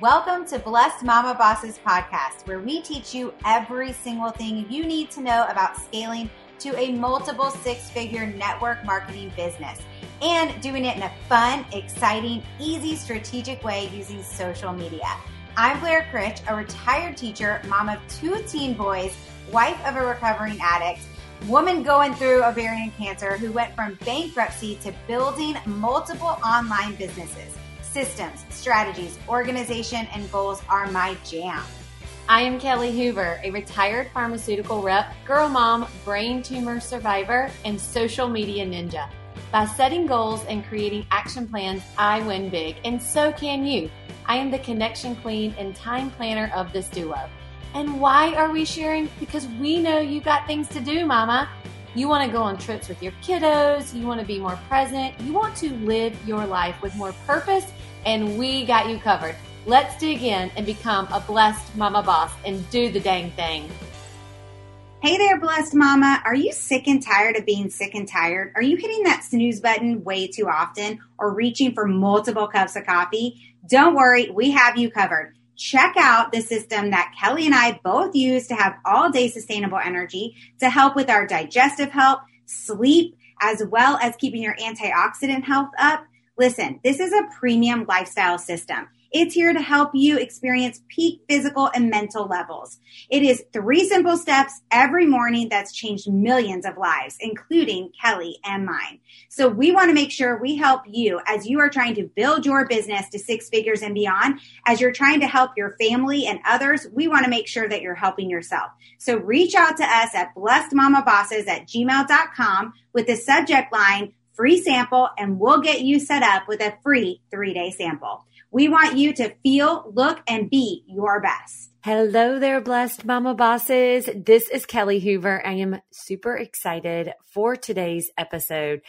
Welcome to Blessed Mama Bosses podcast, where we teach you every single thing you need to know about scaling to a multiple six figure network marketing business and doing it in a fun, exciting, easy, strategic way using social media. I'm Blair Critch, a retired teacher, mom of two teen boys, wife of a recovering addict, woman going through ovarian cancer who went from bankruptcy to building multiple online businesses systems, strategies, organization, and goals are my jam. I am Kelly Hoover, a retired pharmaceutical rep, girl mom, brain tumor survivor, and social media ninja. By setting goals and creating action plans, I win big, and so can you. I am the connection queen and time planner of this duo. And why are we sharing? Because we know you got things to do, mama. You want to go on trips with your kiddos. You want to be more present. You want to live your life with more purpose, and we got you covered. Let's dig in and become a blessed mama boss and do the dang thing. Hey there, blessed mama. Are you sick and tired of being sick and tired? Are you hitting that snooze button way too often or reaching for multiple cups of coffee? Don't worry, we have you covered check out the system that Kelly and I both use to have all day sustainable energy to help with our digestive health, sleep, as well as keeping your antioxidant health up. Listen, this is a premium lifestyle system. It's here to help you experience peak physical and mental levels. It is three simple steps every morning that's changed millions of lives, including Kelly and mine. So we want to make sure we help you as you are trying to build your business to six figures and beyond. As you're trying to help your family and others, we want to make sure that you're helping yourself. So reach out to us at blessedmamabosses at gmail.com with the subject line free sample and we'll get you set up with a free three day sample. We want you to feel, look, and be your best. Hello there, blessed mama bosses. This is Kelly Hoover. I am super excited for today's episode.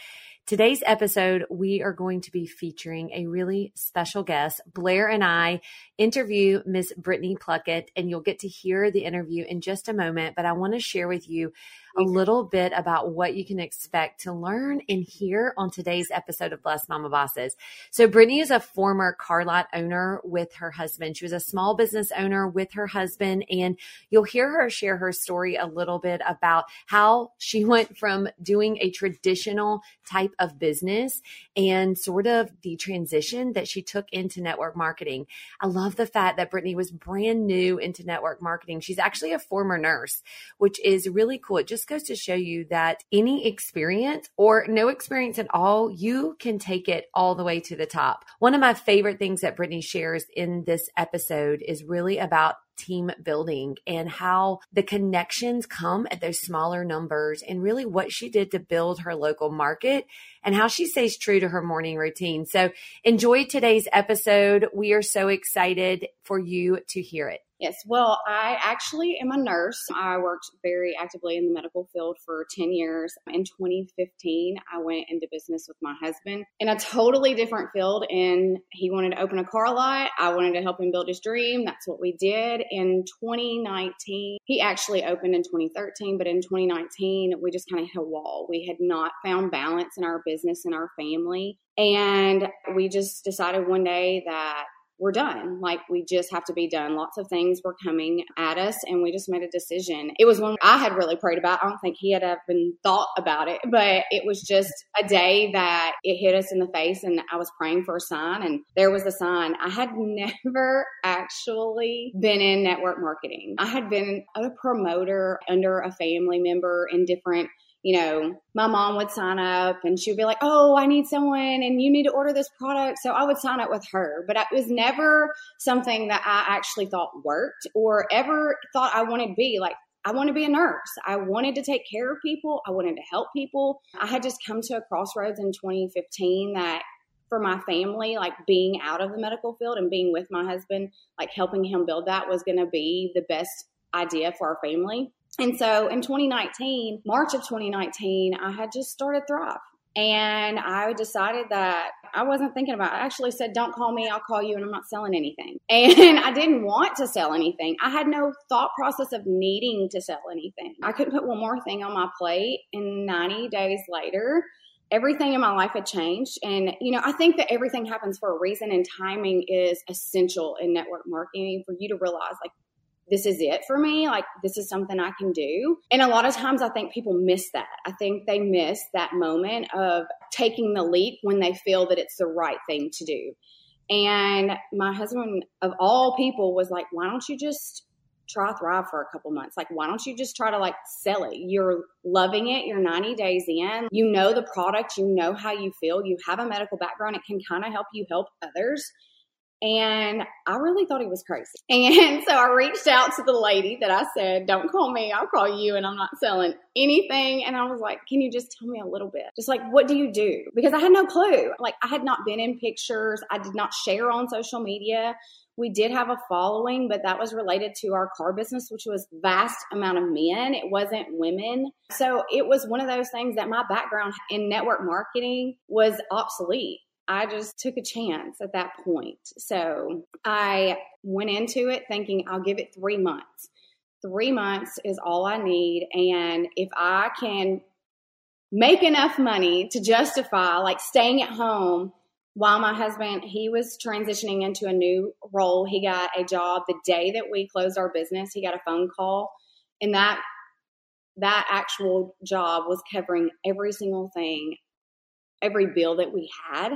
Today's episode, we are going to be featuring a really special guest. Blair and I interview Miss Brittany Plunkett, and you'll get to hear the interview in just a moment. But I want to share with you a little bit about what you can expect to learn and hear on today's episode of Blessed Mama Bosses. So, Brittany is a former car lot owner with her husband. She was a small business owner with her husband, and you'll hear her share her story a little bit about how she went from doing a traditional type of business and sort of the transition that she took into network marketing. I love the fact that Brittany was brand new into network marketing. She's actually a former nurse, which is really cool. It just just goes to show you that any experience or no experience at all, you can take it all the way to the top. One of my favorite things that Brittany shares in this episode is really about team building and how the connections come at those smaller numbers and really what she did to build her local market and how she stays true to her morning routine. So enjoy today's episode. We are so excited for you to hear it. Yes, well, I actually am a nurse. I worked very actively in the medical field for 10 years. In 2015, I went into business with my husband in a totally different field. And he wanted to open a car lot. I wanted to help him build his dream. That's what we did. In 2019, he actually opened in 2013, but in 2019, we just kind of hit a wall. We had not found balance in our business and our family. And we just decided one day that we're done. Like we just have to be done. Lots of things were coming at us and we just made a decision. It was one I had really prayed about. I don't think he had even thought about it, but it was just a day that it hit us in the face and I was praying for a sign and there was a sign. I had never actually been in network marketing. I had been a promoter under a family member in different you know, my mom would sign up and she would be like, Oh, I need someone and you need to order this product. So I would sign up with her, but it was never something that I actually thought worked or ever thought I wanted to be. Like, I want to be a nurse. I wanted to take care of people. I wanted to help people. I had just come to a crossroads in 2015 that for my family, like being out of the medical field and being with my husband, like helping him build that was going to be the best idea for our family. And so in 2019, March of 2019, I had just started Thrive. And I decided that I wasn't thinking about it. I actually said, Don't call me, I'll call you, and I'm not selling anything. And I didn't want to sell anything. I had no thought process of needing to sell anything. I couldn't put one more thing on my plate. And 90 days later, everything in my life had changed. And, you know, I think that everything happens for a reason and timing is essential in network marketing for you to realize like, this is it for me. Like, this is something I can do. And a lot of times I think people miss that. I think they miss that moment of taking the leap when they feel that it's the right thing to do. And my husband, of all people, was like, why don't you just try Thrive for a couple months. Like, why don't you just try to like sell it? You're loving it. You're 90 days in. You know the product. You know how you feel. You have a medical background. It can kind of help you help others. And I really thought he was crazy. And so I reached out to the lady that I said, Don't call me, I'll call you, and I'm not selling anything. And I was like, Can you just tell me a little bit? Just like, what do you do? Because I had no clue. Like, I had not been in pictures, I did not share on social media. We did have a following, but that was related to our car business, which was vast amount of men. It wasn't women. So it was one of those things that my background in network marketing was obsolete. I just took a chance at that point. So I went into it thinking I'll give it three months. Three months is all I need. And if I can make enough money to justify like staying at home while my husband he was transitioning into a new role he got a job the day that we closed our business he got a phone call and that that actual job was covering every single thing every bill that we had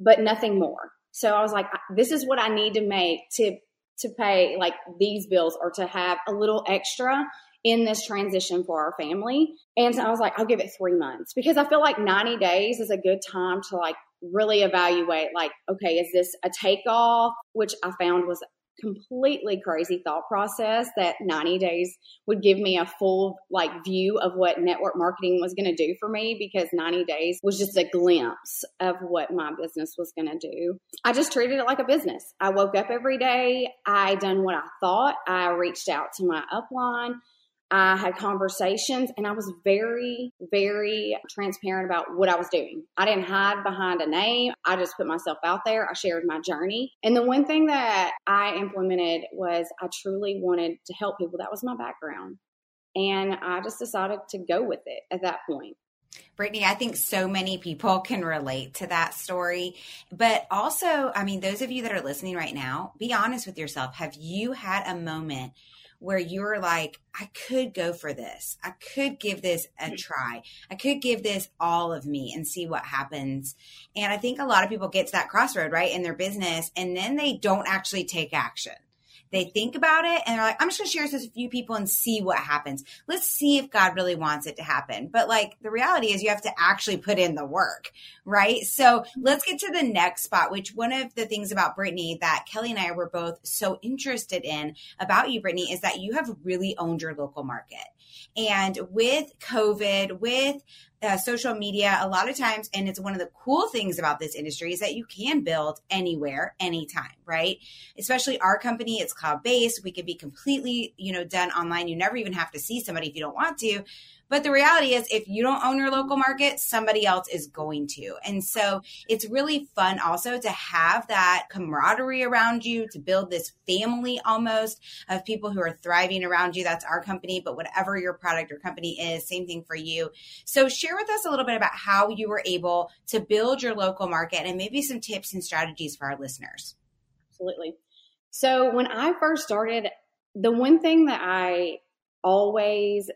but nothing more. So i was like this is what i need to make to to pay like these bills or to have a little extra in this transition for our family. And so I was like, I'll give it three months. Because I feel like 90 days is a good time to like really evaluate like okay is this a takeoff? Which i found was completely crazy thought process that 90 days would give me a full like view of what network marketing was going to do for me because 90 days was just a glimpse of what my business was going to do. I just treated it like a business. I woke up every day, I done what I thought, I reached out to my upline, I had conversations and I was very, very transparent about what I was doing. I didn't hide behind a name. I just put myself out there. I shared my journey. And the one thing that I implemented was I truly wanted to help people. That was my background. And I just decided to go with it at that point. Brittany, I think so many people can relate to that story. But also, I mean, those of you that are listening right now, be honest with yourself. Have you had a moment where you're like, I could go for this. I could give this a mm. try. I could give this all of me and see what happens. And I think a lot of people get to that crossroad, right, in their business, and then they don't actually take action. They think about it and they're like, I'm just going to share this with a few people and see what happens. Let's see if God really wants it to happen. But like the reality is you have to actually put in the work, right? So let's get to the next spot, which one of the things about Brittany that Kelly and I were both so interested in about you, Brittany, is that you have really owned your local market. And with COVID, with uh, social media a lot of times and it's one of the cool things about this industry is that you can build anywhere anytime right? Especially our company it's cloud based we can be completely you know done online. You never even have to see somebody if you don't want to but the reality is, if you don't own your local market, somebody else is going to. And so it's really fun also to have that camaraderie around you, to build this family almost of people who are thriving around you. That's our company, but whatever your product or company is, same thing for you. So share with us a little bit about how you were able to build your local market and maybe some tips and strategies for our listeners. Absolutely. So when I first started, the one thing that I always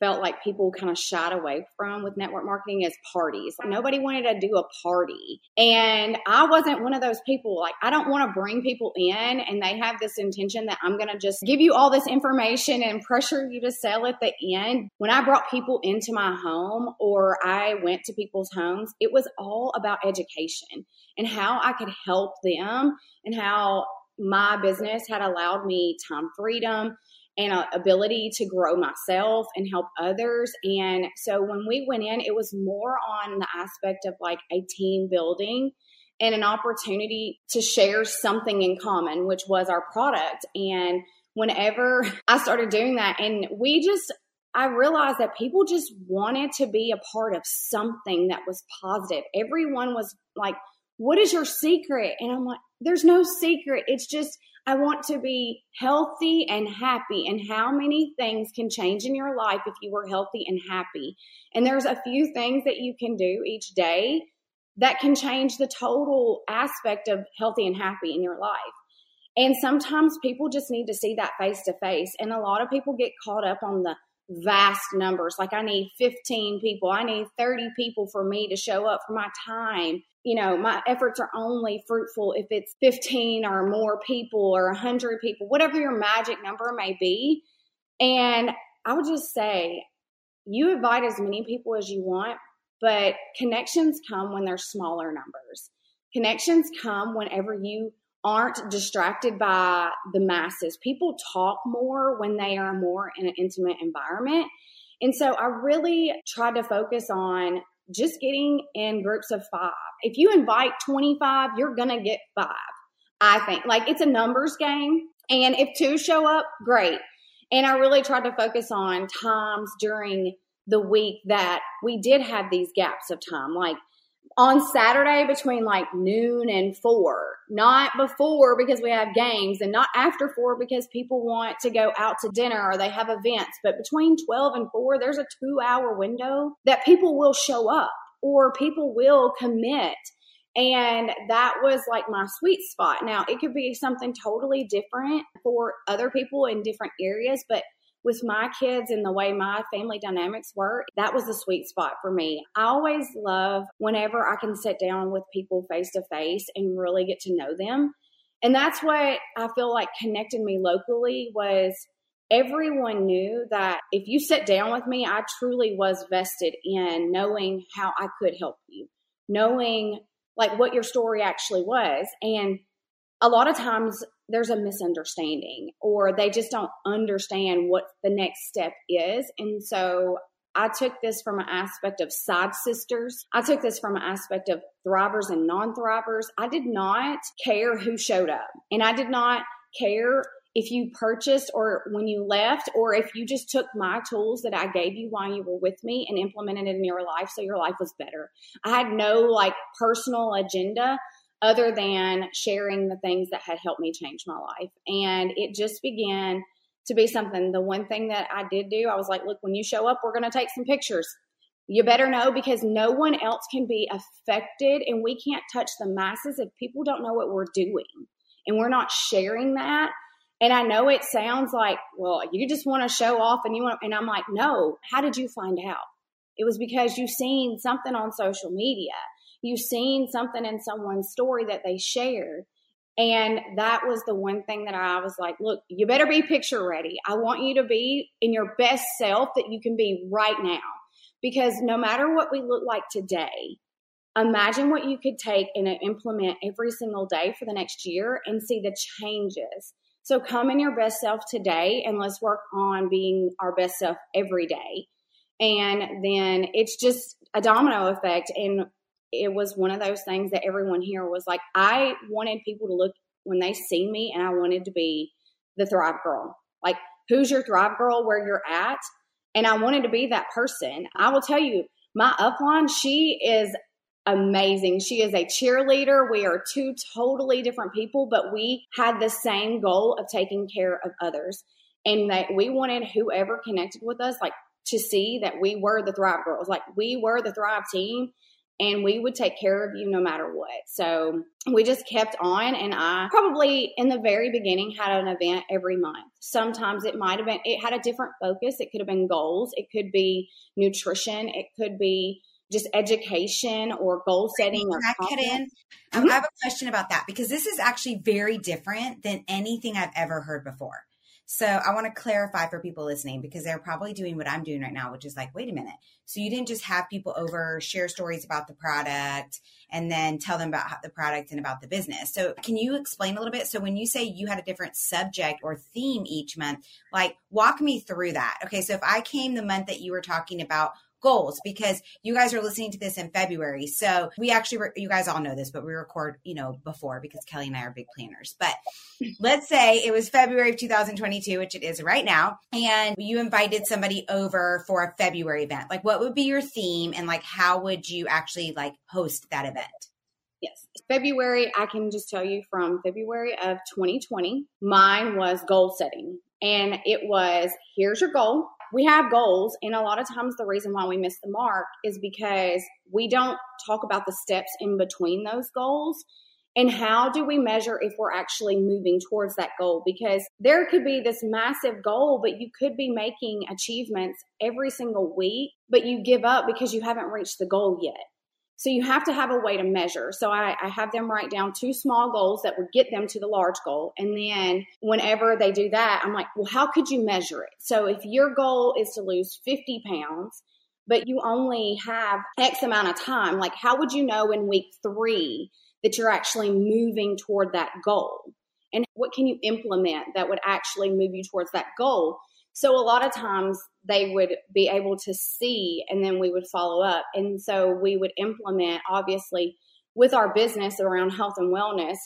felt like people kind of shied away from with network marketing is parties. Nobody wanted to do a party. And I wasn't one of those people. Like, I don't want to bring people in and they have this intention that I'm going to just give you all this information and pressure you to sell at the end. When I brought people into my home or I went to people's homes, it was all about education and how I could help them and how my business had allowed me time freedom and ability to grow myself and help others. And so when we went in, it was more on the aspect of like a team building and an opportunity to share something in common, which was our product. And whenever I started doing that, and we just, I realized that people just wanted to be a part of something that was positive. Everyone was like, What is your secret? And I'm like, There's no secret. It's just, I want to be healthy and happy. And how many things can change in your life if you were healthy and happy? And there's a few things that you can do each day that can change the total aspect of healthy and happy in your life. And sometimes people just need to see that face to face. And a lot of people get caught up on the vast numbers. Like, I need 15 people, I need 30 people for me to show up for my time you know, my efforts are only fruitful if it's 15 or more people or 100 people, whatever your magic number may be. And I would just say, you invite as many people as you want, but connections come when they're smaller numbers. Connections come whenever you aren't distracted by the masses. People talk more when they are more in an intimate environment. And so I really tried to focus on just getting in groups of five. If you invite 25, you're going to get five. I think like it's a numbers game. And if two show up, great. And I really tried to focus on times during the week that we did have these gaps of time. Like on Saturday between like noon and four, not before because we have games and not after four because people want to go out to dinner or they have events, but between 12 and four, there's a two hour window that people will show up or people will commit. And that was like my sweet spot. Now, it could be something totally different for other people in different areas, but with my kids and the way my family dynamics work, that was the sweet spot for me. I always love whenever I can sit down with people face to face and really get to know them. And that's what I feel like connected me locally was everyone knew that if you sit down with me, I truly was vested in knowing how I could help you, knowing like what your story actually was. And a lot of times there's a misunderstanding or they just don't understand what the next step is. And so I took this from an aspect of side sisters. I took this from an aspect of thrivers and non thrivers. I did not care who showed up and I did not care if you purchased or when you left, or if you just took my tools that I gave you while you were with me and implemented it in your life so your life was better. I had no like personal agenda other than sharing the things that had helped me change my life. And it just began to be something. The one thing that I did do, I was like, look, when you show up, we're going to take some pictures. You better know because no one else can be affected and we can't touch the masses if people don't know what we're doing and we're not sharing that. And I know it sounds like, well, you just want to show off and you want, and I'm like, no, how did you find out? It was because you've seen something on social media you've seen something in someone's story that they shared. And that was the one thing that I was like, look, you better be picture ready. I want you to be in your best self that you can be right now. Because no matter what we look like today, imagine what you could take and implement every single day for the next year and see the changes. So come in your best self today and let's work on being our best self every day. And then it's just a domino effect. And it was one of those things that everyone here was like, I wanted people to look when they see me and I wanted to be the Thrive Girl. Like, who's your Thrive Girl where you're at? And I wanted to be that person. I will tell you, my upline, she is amazing. She is a cheerleader. We are two totally different people, but we had the same goal of taking care of others. And that we wanted whoever connected with us, like to see that we were the Thrive Girls, like we were the Thrive team and we would take care of you no matter what. So we just kept on. And I probably in the very beginning had an event every month. Sometimes it might have been, it had a different focus. It could have been goals, it could be nutrition, it could be just education or goal setting or I cut in? Mm-hmm. I have a question about that because this is actually very different than anything I've ever heard before. So I want to clarify for people listening because they're probably doing what I'm doing right now, which is like, wait a minute. So you didn't just have people over share stories about the product and then tell them about the product and about the business. So can you explain a little bit? So when you say you had a different subject or theme each month, like walk me through that. Okay. So if I came the month that you were talking about goals because you guys are listening to this in February. So we actually, re- you guys all know this, but we record, you know, before because Kelly and I are big planners. But let's say it was February of 2022, which it is right now, and you invited somebody over for a February event. Like, what would be your theme and like how would you actually like host that event? Yes. February, I can just tell you from February of 2020, mine was goal setting. And it was here's your goal. We have goals, and a lot of times the reason why we miss the mark is because we don't talk about the steps in between those goals. And how do we measure if we're actually moving towards that goal? Because there could be this massive goal, but you could be making achievements every single week, but you give up because you haven't reached the goal yet. So you have to have a way to measure. So I, I, have them write down two small goals that would get them to the large goal. And then whenever they do that, I'm like, well, how could you measure it? So if your goal is to lose 50 pounds, but you only have X amount of time, like how would you know in week three that you're actually moving toward that goal? And what can you implement that would actually move you towards that goal? So a lot of times they would be able to see and then we would follow up. And so we would implement, obviously, with our business around health and wellness.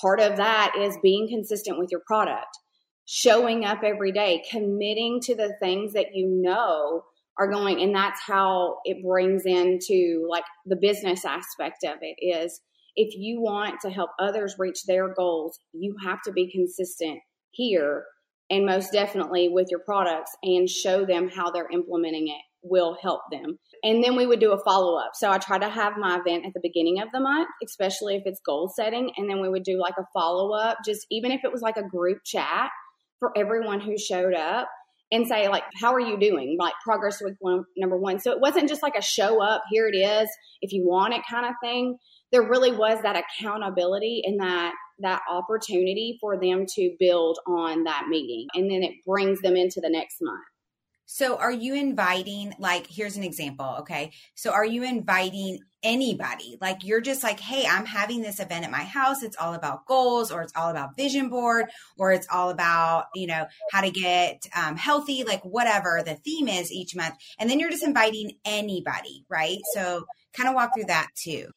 Part of that is being consistent with your product, showing up every day, committing to the things that you know are going. And that's how it brings into like the business aspect of it is if you want to help others reach their goals, you have to be consistent here and most definitely with your products and show them how they're implementing it will help them. And then we would do a follow up. So I try to have my event at the beginning of the month, especially if it's goal setting. And then we would do like a follow up, just even if it was like a group chat for everyone who showed up and say like how are you doing like progress with one number one so it wasn't just like a show up here it is if you want it kind of thing there really was that accountability and that that opportunity for them to build on that meeting and then it brings them into the next month. So are you inviting like here's an example okay? So are you inviting anybody? Like you're just like hey i'm having this event at my house. It's all about goals or it's all about vision board or it's all about you know how to get um, healthy like whatever the theme is each month. And then you're just inviting anybody right? So kind of walk through that too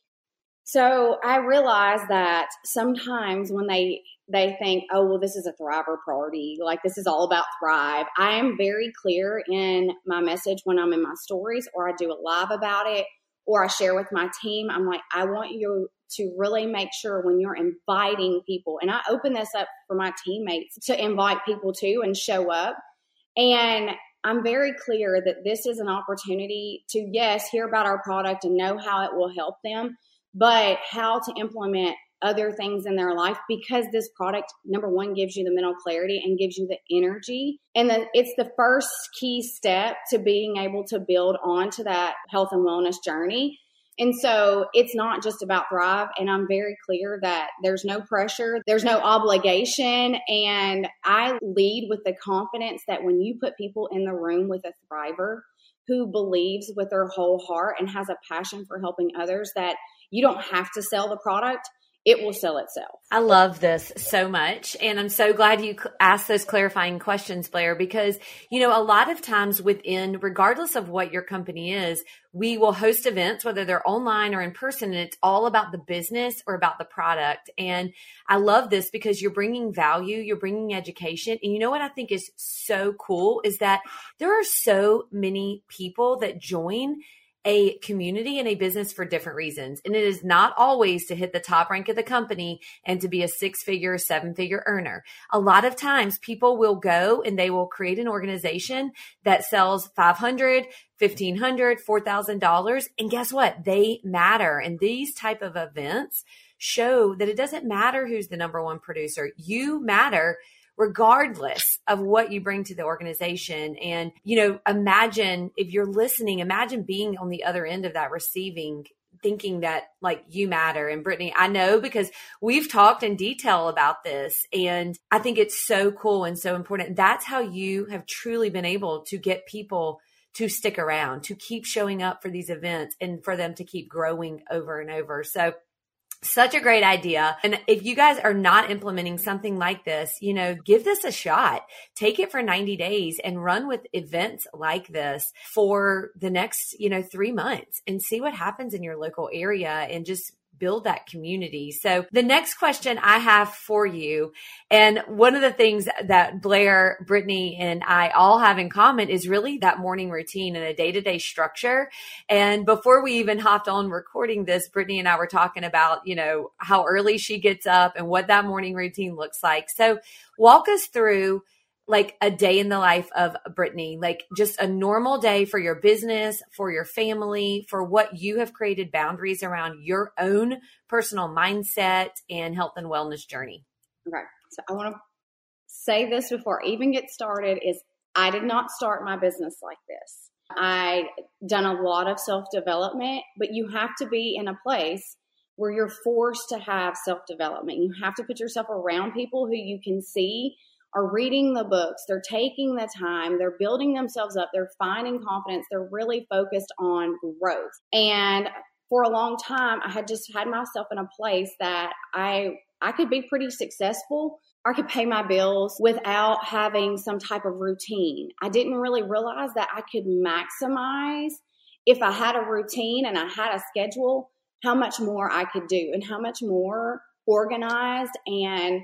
so I realized that sometimes when they they think, oh well, this is a Thriver party, like this is all about Thrive. I am very clear in my message when I'm in my stories, or I do a live about it, or I share with my team. I'm like, I want you to really make sure when you're inviting people, and I open this up for my teammates to invite people to and show up. And I'm very clear that this is an opportunity to, yes, hear about our product and know how it will help them, but how to implement other things in their life because this product number one gives you the mental clarity and gives you the energy. And then it's the first key step to being able to build on to that health and wellness journey. And so it's not just about thrive and i'm very clear that there's no pressure there's no obligation and i lead with the confidence that when you put people in the room with a thriver who believes with their whole heart and has a passion for helping others that you don't have to sell the product it will sell itself. I love this so much. And I'm so glad you asked those clarifying questions, Blair, because, you know, a lot of times within, regardless of what your company is, we will host events, whether they're online or in person, and it's all about the business or about the product. And I love this because you're bringing value, you're bringing education. And you know what I think is so cool is that there are so many people that join a community and a business for different reasons. And it is not always to hit the top rank of the company and to be a six figure, seven figure earner. A lot of times people will go and they will create an organization that sells 500, 1500, $4,000. And guess what? They matter. And these type of events show that it doesn't matter who's the number one producer. You matter regardless of what you bring to the organization. And, you know, imagine if you're listening, imagine being on the other end of that receiving thinking that like you matter. And Brittany I know because we've talked in detail about this and I think it's so cool and so important. That's how you have truly been able to get people to stick around to keep showing up for these events and for them to keep growing over and over. So such a great idea. And if you guys are not implementing something like this, you know, give this a shot. Take it for 90 days and run with events like this for the next, you know, three months and see what happens in your local area and just build that community. So the next question I have for you, and one of the things that Blair, Brittany, and I all have in common is really that morning routine and a day to day structure. And before we even hopped on recording this, Brittany and I were talking about, you know, how early she gets up and what that morning routine looks like. So walk us through like a day in the life of Brittany, like just a normal day for your business, for your family, for what you have created boundaries around your own personal mindset and health and wellness journey. Okay. So I want to say this before I even get started is I did not start my business like this. I done a lot of self-development, but you have to be in a place where you're forced to have self-development. You have to put yourself around people who you can see are reading the books, they're taking the time, they're building themselves up, they're finding confidence, they're really focused on growth. And for a long time, I had just had myself in a place that I I could be pretty successful. I could pay my bills without having some type of routine. I didn't really realize that I could maximize if I had a routine and I had a schedule, how much more I could do and how much more organized and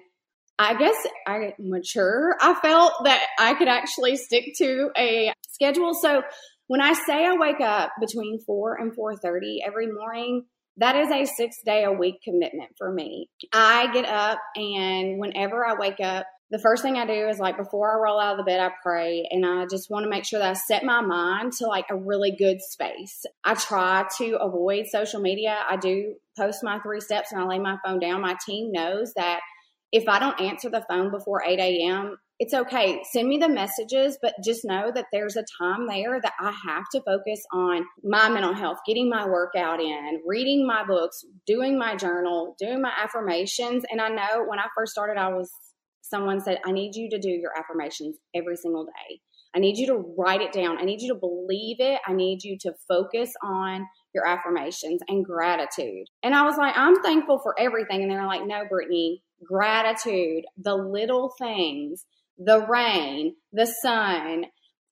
I guess I mature. I felt that I could actually stick to a schedule. So when I say I wake up between 4 and 4:30 every morning, that is a 6 day a week commitment for me. I get up and whenever I wake up, the first thing I do is like before I roll out of the bed, I pray and I just want to make sure that I set my mind to like a really good space. I try to avoid social media. I do post my three steps and I lay my phone down. My team knows that if I don't answer the phone before 8 a.m., it's okay. Send me the messages, but just know that there's a time there that I have to focus on my mental health, getting my workout in, reading my books, doing my journal, doing my affirmations. And I know when I first started, I was someone said, I need you to do your affirmations every single day. I need you to write it down. I need you to believe it. I need you to focus on your affirmations and gratitude. And I was like, I'm thankful for everything. And they're like, no, Brittany, gratitude, the little things, the rain, the sun,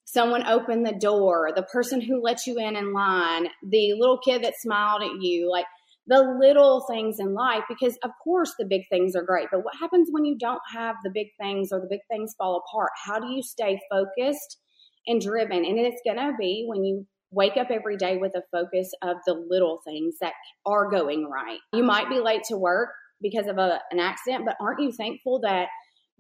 someone opened the door, the person who let you in in line, the little kid that smiled at you, like the little things in life, because of course the big things are great. But what happens when you don't have the big things or the big things fall apart? How do you stay focused and driven? And it's going to be when you wake up every day with a focus of the little things that are going right. You might be late to work because of a, an accident, but aren't you thankful that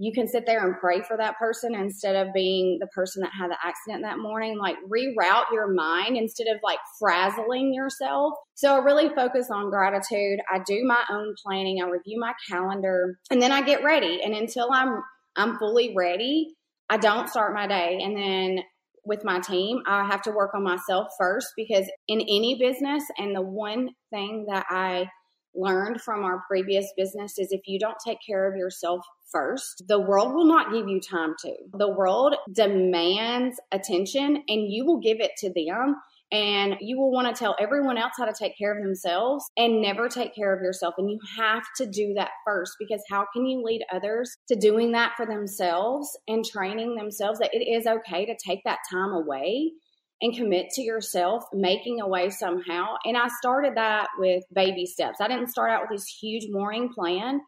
you can sit there and pray for that person instead of being the person that had the accident that morning? Like reroute your mind instead of like frazzling yourself. So I really focus on gratitude. I do my own planning. I review my calendar and then I get ready. And until I'm I'm fully ready, I don't start my day. And then with my team, I have to work on myself first because in any business, and the one thing that I learned from our previous business is if you don't take care of yourself first, the world will not give you time to. The world demands attention and you will give it to them. And you will want to tell everyone else how to take care of themselves and never take care of yourself. And you have to do that first because how can you lead others to doing that for themselves and training themselves that it is okay to take that time away and commit to yourself, making a way somehow. And I started that with baby steps. I didn't start out with this huge morning plan.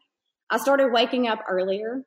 I started waking up earlier.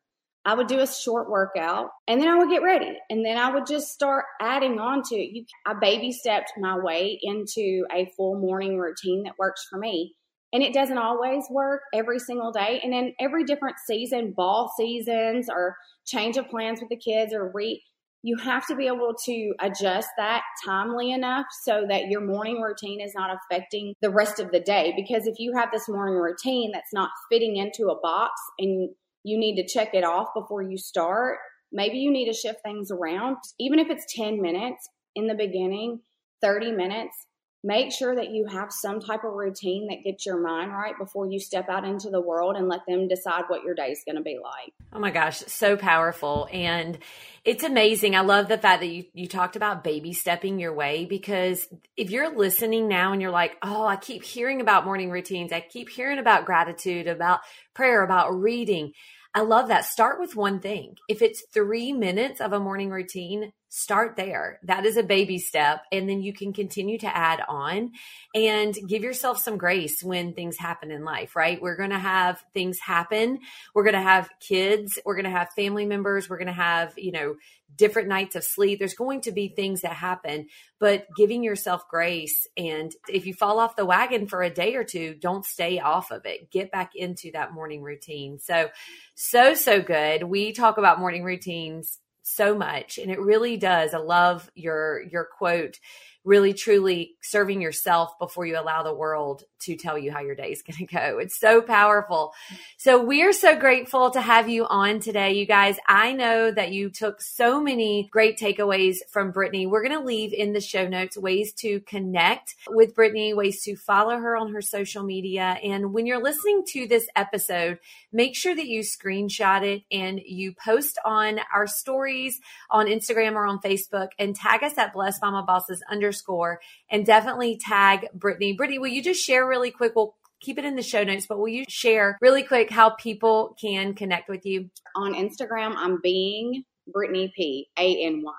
I would do a short workout and then I would get ready. And then I would just start adding on to it. You, I baby stepped my way into a full morning routine that works for me. And it doesn't always work every single day. And in every different season, ball seasons or change of plans with the kids or re you have to be able to adjust that timely enough so that your morning routine is not affecting the rest of the day. Because if you have this morning routine that's not fitting into a box and you need to check it off before you start, maybe you need to shift things around. Even if it's 10 minutes in the beginning, 30 minutes, make sure that you have some type of routine that gets your mind right before you step out into the world and let them decide what your day is going to be like. Oh my gosh, so powerful. And it's amazing. I love the fact that you, you talked about baby stepping your way because if you're listening now and you're like, oh, I keep hearing about morning routines, I keep hearing about gratitude, about prayer, about reading. I love that. Start with one thing. If it's three minutes of a morning routine, start there. That is a baby step. And then you can continue to add on and give yourself some grace when things happen in life, right? We're going to have things happen. We're going to have kids. We're going to have family members. We're going to have, you know, different nights of sleep. There's going to be things that happen, but giving yourself grace. And if you fall off the wagon for a day or two, don't stay off of it. Get back into that morning routine. So, so, so good. We talk about morning routines so much and it really does. I love your your quote really truly serving yourself before you allow the world to tell you how your day is going to go. It's so powerful. So we are so grateful to have you on today, you guys. I know that you took so many great takeaways from Brittany. We're going to leave in the show notes ways to connect with Brittany, ways to follow her on her social media. And when you're listening to this episode, make sure that you screenshot it and you post on our stories on Instagram or on Facebook and tag us at Blessed Mama Bosses under underscore and definitely tag Brittany. Brittany, will you just share really quick? We'll keep it in the show notes, but will you share really quick how people can connect with you? On Instagram, I'm being Brittany P A N Y.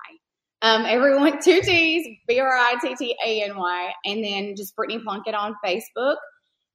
Um, everyone, two T's, B R I T T A N Y, and then just Brittany Plunkett on Facebook.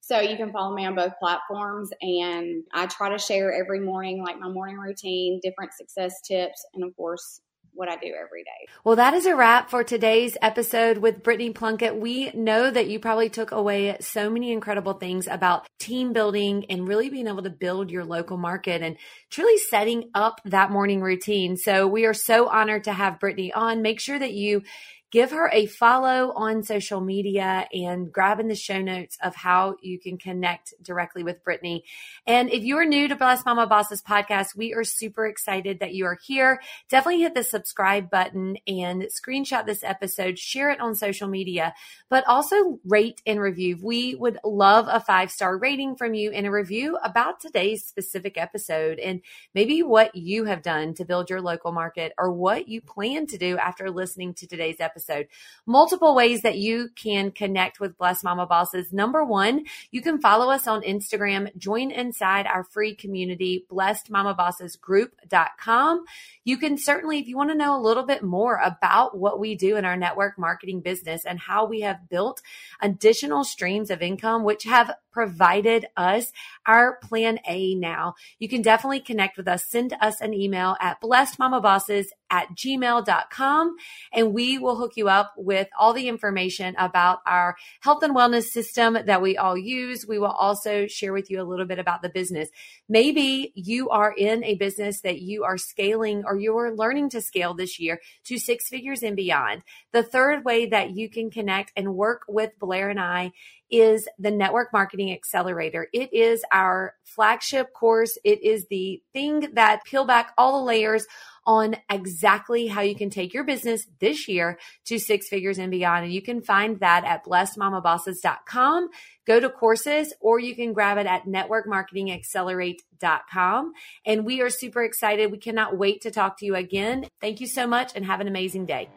So you can follow me on both platforms. And I try to share every morning, like my morning routine, different success tips, and of course, what I do every day. Well, that is a wrap for today's episode with Brittany Plunkett. We know that you probably took away so many incredible things about team building and really being able to build your local market and truly setting up that morning routine. So we are so honored to have Brittany on. Make sure that you give her a follow on social media and grab in the show notes of how you can connect directly with Brittany. And if you are new to Bless Mama Bosses podcast, we are super excited that you are here. Definitely hit the subscribe button and screenshot this episode, share it on social media, but also rate and review. We would love a five star rating from you and a review about today's specific episode and maybe what you have done to build your local market or what you plan to do after listening to today's episode episode. Multiple ways that you can connect with Blessed Mama Bosses. Number one, you can follow us on Instagram, join inside our free community, blessedmamabossesgroup.com. You can certainly, if you want to know a little bit more about what we do in our network marketing business and how we have built additional streams of income, which have provided us our plan A now. You can definitely connect with us. Send us an email at blessedmamabosses at gmail.com and we will hook you up with all the information about our health and wellness system that we all use. We will also share with you a little bit about the business. Maybe you are in a business that you are scaling or you're learning to scale this year to six figures and beyond. The third way that you can connect and work with Blair and I is the Network Marketing Accelerator. It is our flagship course. It is the thing that peel back all the layers on exactly how you can take your business this year to six figures and beyond. And you can find that at blessedmamabosses.com. Go to courses or you can grab it at networkmarketingaccelerate.com. And we are super excited. We cannot wait to talk to you again. Thank you so much and have an amazing day.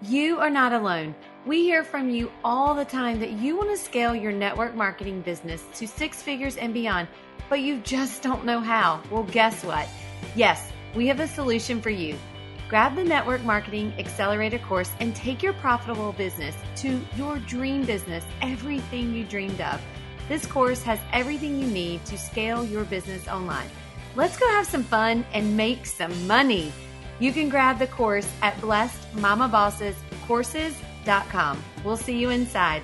You are not alone. We hear from you all the time that you want to scale your network marketing business to six figures and beyond, but you just don't know how. Well, guess what? Yes, we have a solution for you. Grab the Network Marketing Accelerator course and take your profitable business to your dream business, everything you dreamed of. This course has everything you need to scale your business online. Let's go have some fun and make some money. You can grab the course at blessedmamabossescourses.com. We'll see you inside.